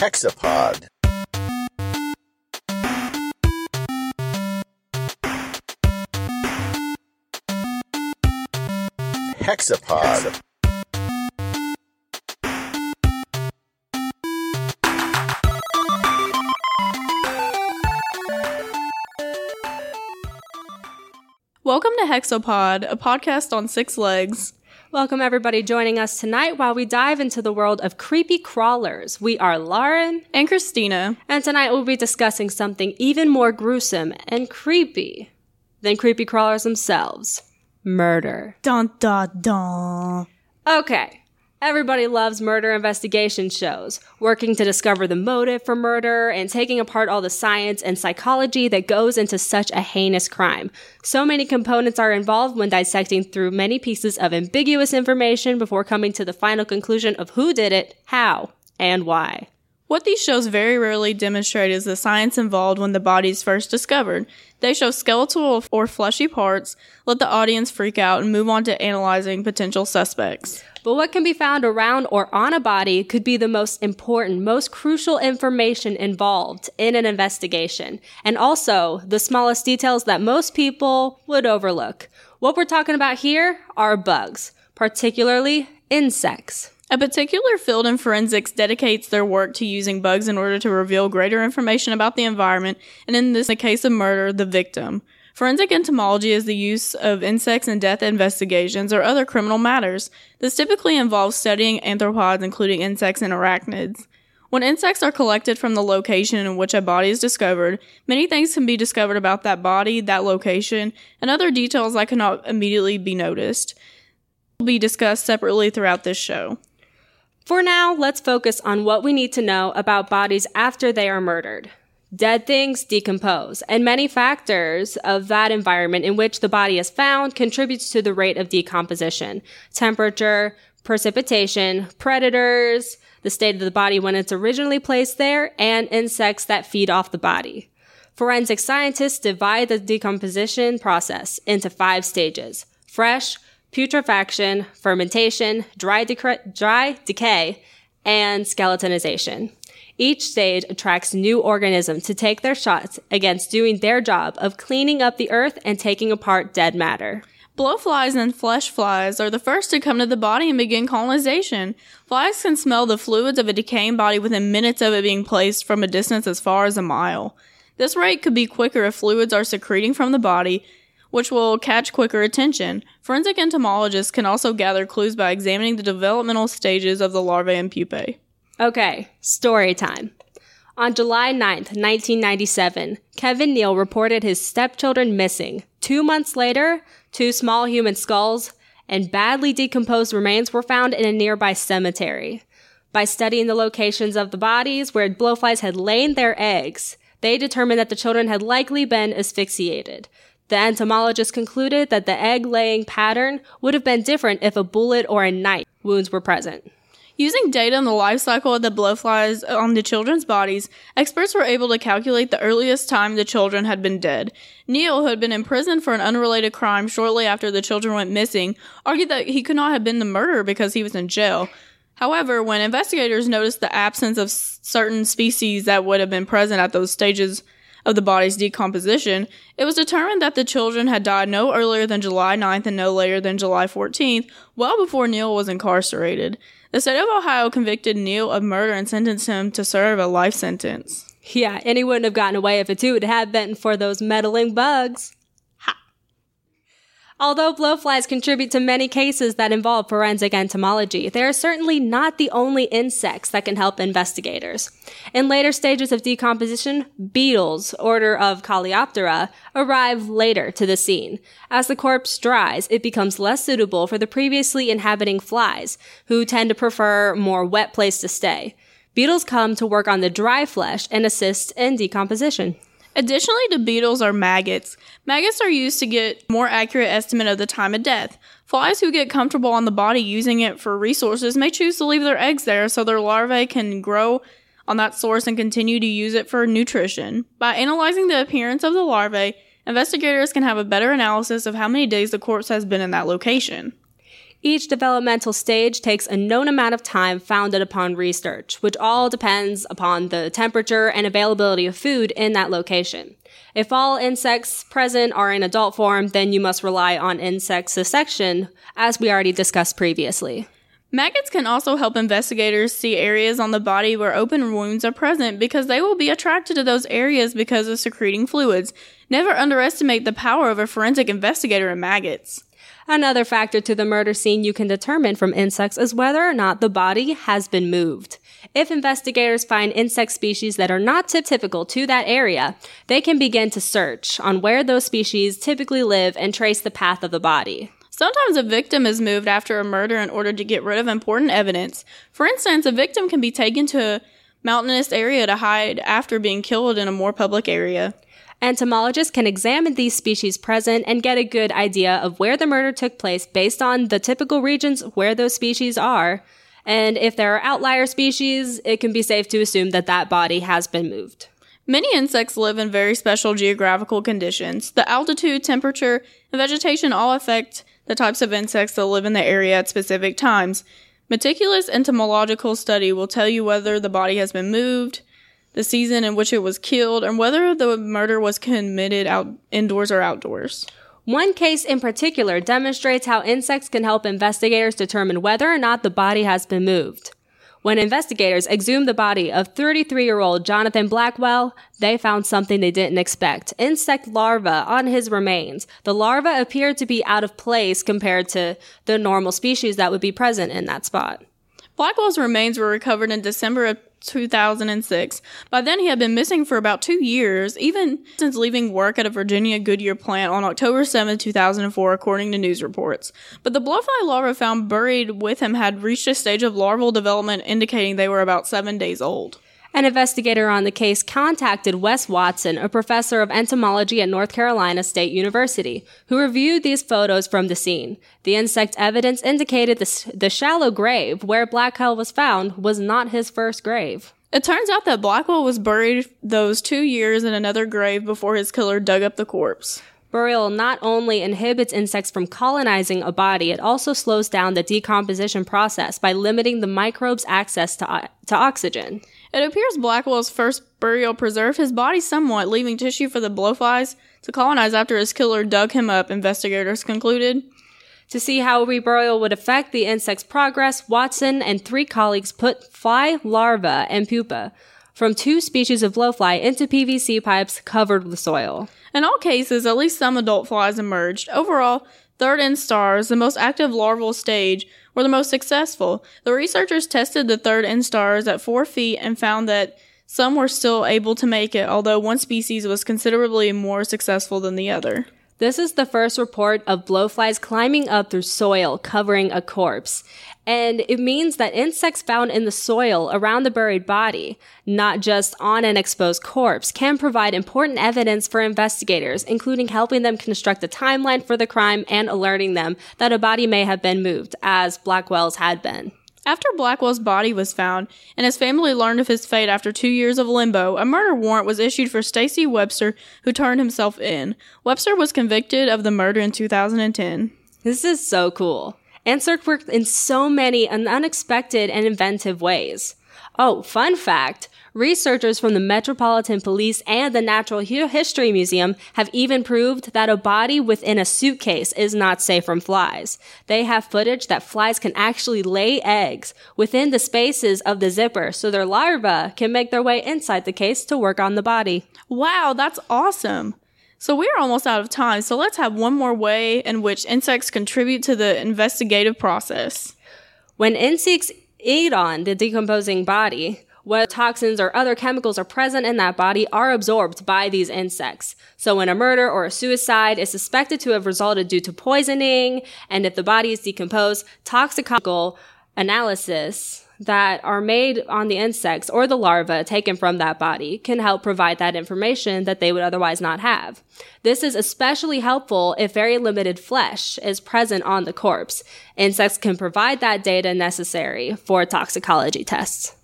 Hexapod. Hexapod. Welcome to Hexapod, a podcast on six legs. Welcome, everybody, joining us tonight while we dive into the world of creepy crawlers. We are Lauren, And Christina. and tonight we'll be discussing something even more gruesome and creepy than creepy crawlers themselves murder. Dun dun dun. Okay. Everybody loves murder investigation shows, working to discover the motive for murder and taking apart all the science and psychology that goes into such a heinous crime. So many components are involved when dissecting through many pieces of ambiguous information before coming to the final conclusion of who did it, how, and why. What these shows very rarely demonstrate is the science involved when the body is first discovered. They show skeletal or fleshy parts, let the audience freak out, and move on to analyzing potential suspects. But what can be found around or on a body could be the most important, most crucial information involved in an investigation, and also the smallest details that most people would overlook. What we're talking about here are bugs, particularly insects. A particular field in forensics dedicates their work to using bugs in order to reveal greater information about the environment, and in this the case of murder, the victim. Forensic entomology is the use of insects in death investigations or other criminal matters. This typically involves studying arthropods, including insects and arachnids. When insects are collected from the location in which a body is discovered, many things can be discovered about that body, that location, and other details that cannot immediately be noticed. Will be discussed separately throughout this show. For now, let's focus on what we need to know about bodies after they are murdered. Dead things decompose, and many factors of that environment in which the body is found contributes to the rate of decomposition. Temperature, precipitation, predators, the state of the body when it's originally placed there, and insects that feed off the body. Forensic scientists divide the decomposition process into five stages. Fresh, putrefaction, fermentation, dry, dry decay, and skeletonization. Each stage attracts new organisms to take their shots against doing their job of cleaning up the earth and taking apart dead matter. Blowflies and flesh flies are the first to come to the body and begin colonization. Flies can smell the fluids of a decaying body within minutes of it being placed from a distance as far as a mile. This rate could be quicker if fluids are secreting from the body, which will catch quicker attention. Forensic entomologists can also gather clues by examining the developmental stages of the larvae and pupae. Okay, story time. On July 9th, 1997, Kevin Neal reported his stepchildren missing. Two months later, two small human skulls and badly decomposed remains were found in a nearby cemetery. By studying the locations of the bodies where blowflies had laid their eggs, they determined that the children had likely been asphyxiated. The entomologist concluded that the egg laying pattern would have been different if a bullet or a knife wounds were present. Using data on the life cycle of the blowflies on the children's bodies, experts were able to calculate the earliest time the children had been dead. Neal, who had been imprisoned for an unrelated crime shortly after the children went missing, argued that he could not have been the murderer because he was in jail. However, when investigators noticed the absence of certain species that would have been present at those stages of the body's decomposition, it was determined that the children had died no earlier than July 9th and no later than July 14th, well before Neal was incarcerated. The state of Ohio convicted Neal of murder and sentenced him to serve a life sentence. Yeah, and he wouldn't have gotten away if it too have been for those meddling bugs. Although blowflies contribute to many cases that involve forensic entomology, they are certainly not the only insects that can help investigators. In later stages of decomposition, beetles, order of Coleoptera, arrive later to the scene. As the corpse dries, it becomes less suitable for the previously inhabiting flies, who tend to prefer more wet place to stay. Beetles come to work on the dry flesh and assist in decomposition. Additionally to beetles are maggots. Maggots are used to get more accurate estimate of the time of death. Flies who get comfortable on the body using it for resources may choose to leave their eggs there so their larvae can grow on that source and continue to use it for nutrition. By analyzing the appearance of the larvae, investigators can have a better analysis of how many days the corpse has been in that location. Each developmental stage takes a known amount of time founded upon research, which all depends upon the temperature and availability of food in that location. If all insects present are in adult form, then you must rely on insect dissection, as we already discussed previously. Maggots can also help investigators see areas on the body where open wounds are present because they will be attracted to those areas because of secreting fluids. Never underestimate the power of a forensic investigator in maggots. Another factor to the murder scene you can determine from insects is whether or not the body has been moved. If investigators find insect species that are not typical to that area, they can begin to search on where those species typically live and trace the path of the body. Sometimes a victim is moved after a murder in order to get rid of important evidence. For instance, a victim can be taken to a mountainous area to hide after being killed in a more public area. Entomologists can examine these species present and get a good idea of where the murder took place based on the typical regions where those species are. And if there are outlier species, it can be safe to assume that that body has been moved. Many insects live in very special geographical conditions. The altitude, temperature, and vegetation all affect the types of insects that live in the area at specific times. Meticulous entomological study will tell you whether the body has been moved, the season in which it was killed, and whether the murder was committed out indoors or outdoors. One case in particular demonstrates how insects can help investigators determine whether or not the body has been moved. When investigators exhumed the body of 33 year old Jonathan Blackwell, they found something they didn't expect insect larvae on his remains. The larvae appeared to be out of place compared to the normal species that would be present in that spot. Blackwell's remains were recovered in December of 2006. By then, he had been missing for about two years, even since leaving work at a Virginia Goodyear plant on October 7, 2004, according to news reports. But the blowfly larva found buried with him had reached a stage of larval development indicating they were about seven days old. An investigator on the case contacted Wes Watson, a professor of entomology at North Carolina State University, who reviewed these photos from the scene. The insect evidence indicated the, the shallow grave where Blackwell was found was not his first grave. It turns out that Blackwell was buried those two years in another grave before his killer dug up the corpse. Burial not only inhibits insects from colonizing a body, it also slows down the decomposition process by limiting the microbes' access to, to oxygen. It appears Blackwell's first burial preserved his body somewhat, leaving tissue for the blowflies to colonize after his killer dug him up, investigators concluded. To see how reburial would affect the insect's progress, Watson and three colleagues put fly larvae and pupa from two species of blowfly into PVC pipes covered with soil. In all cases, at least some adult flies emerged. Overall, third instars, the most active larval stage, were the most successful. The researchers tested the third instars at four feet and found that some were still able to make it, although one species was considerably more successful than the other. This is the first report of blowflies climbing up through soil covering a corpse. And it means that insects found in the soil around the buried body, not just on an exposed corpse, can provide important evidence for investigators, including helping them construct a timeline for the crime and alerting them that a body may have been moved, as Blackwell's had been. After Blackwell's body was found and his family learned of his fate after two years of limbo, a murder warrant was issued for Stacy Webster, who turned himself in. Webster was convicted of the murder in 2010. This is so cool. Ansert worked in so many unexpected and inventive ways. Oh, fun fact. Researchers from the Metropolitan Police and the Natural History Museum have even proved that a body within a suitcase is not safe from flies. They have footage that flies can actually lay eggs within the spaces of the zipper so their larvae can make their way inside the case to work on the body. Wow, that's awesome. So we're almost out of time, so let's have one more way in which insects contribute to the investigative process. When insects eat on the decomposing body, what toxins or other chemicals are present in that body are absorbed by these insects. So when a murder or a suicide is suspected to have resulted due to poisoning, and if the body is decomposed, toxicological analysis that are made on the insects or the larvae taken from that body can help provide that information that they would otherwise not have. This is especially helpful if very limited flesh is present on the corpse. Insects can provide that data necessary for toxicology tests.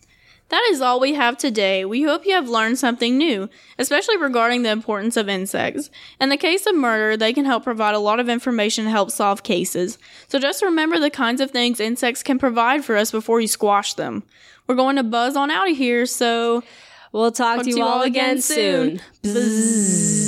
That is all we have today. We hope you have learned something new, especially regarding the importance of insects. In the case of murder, they can help provide a lot of information to help solve cases. So just remember the kinds of things insects can provide for us before you squash them. We're going to buzz on out of here, so We'll talk, to you all again soon. Bzzz.